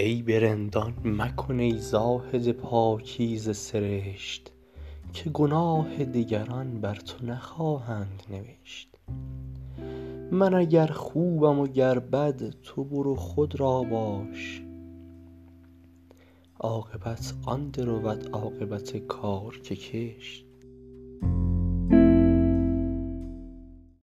ای برندان مکن ای زاهد پاکیزه سرشت که گناه دیگران بر تو نخواهند نوشت. من اگر خوبم و گر بد تو برو خود را باش. عاقبت آن درود عاقبت کار که کشت.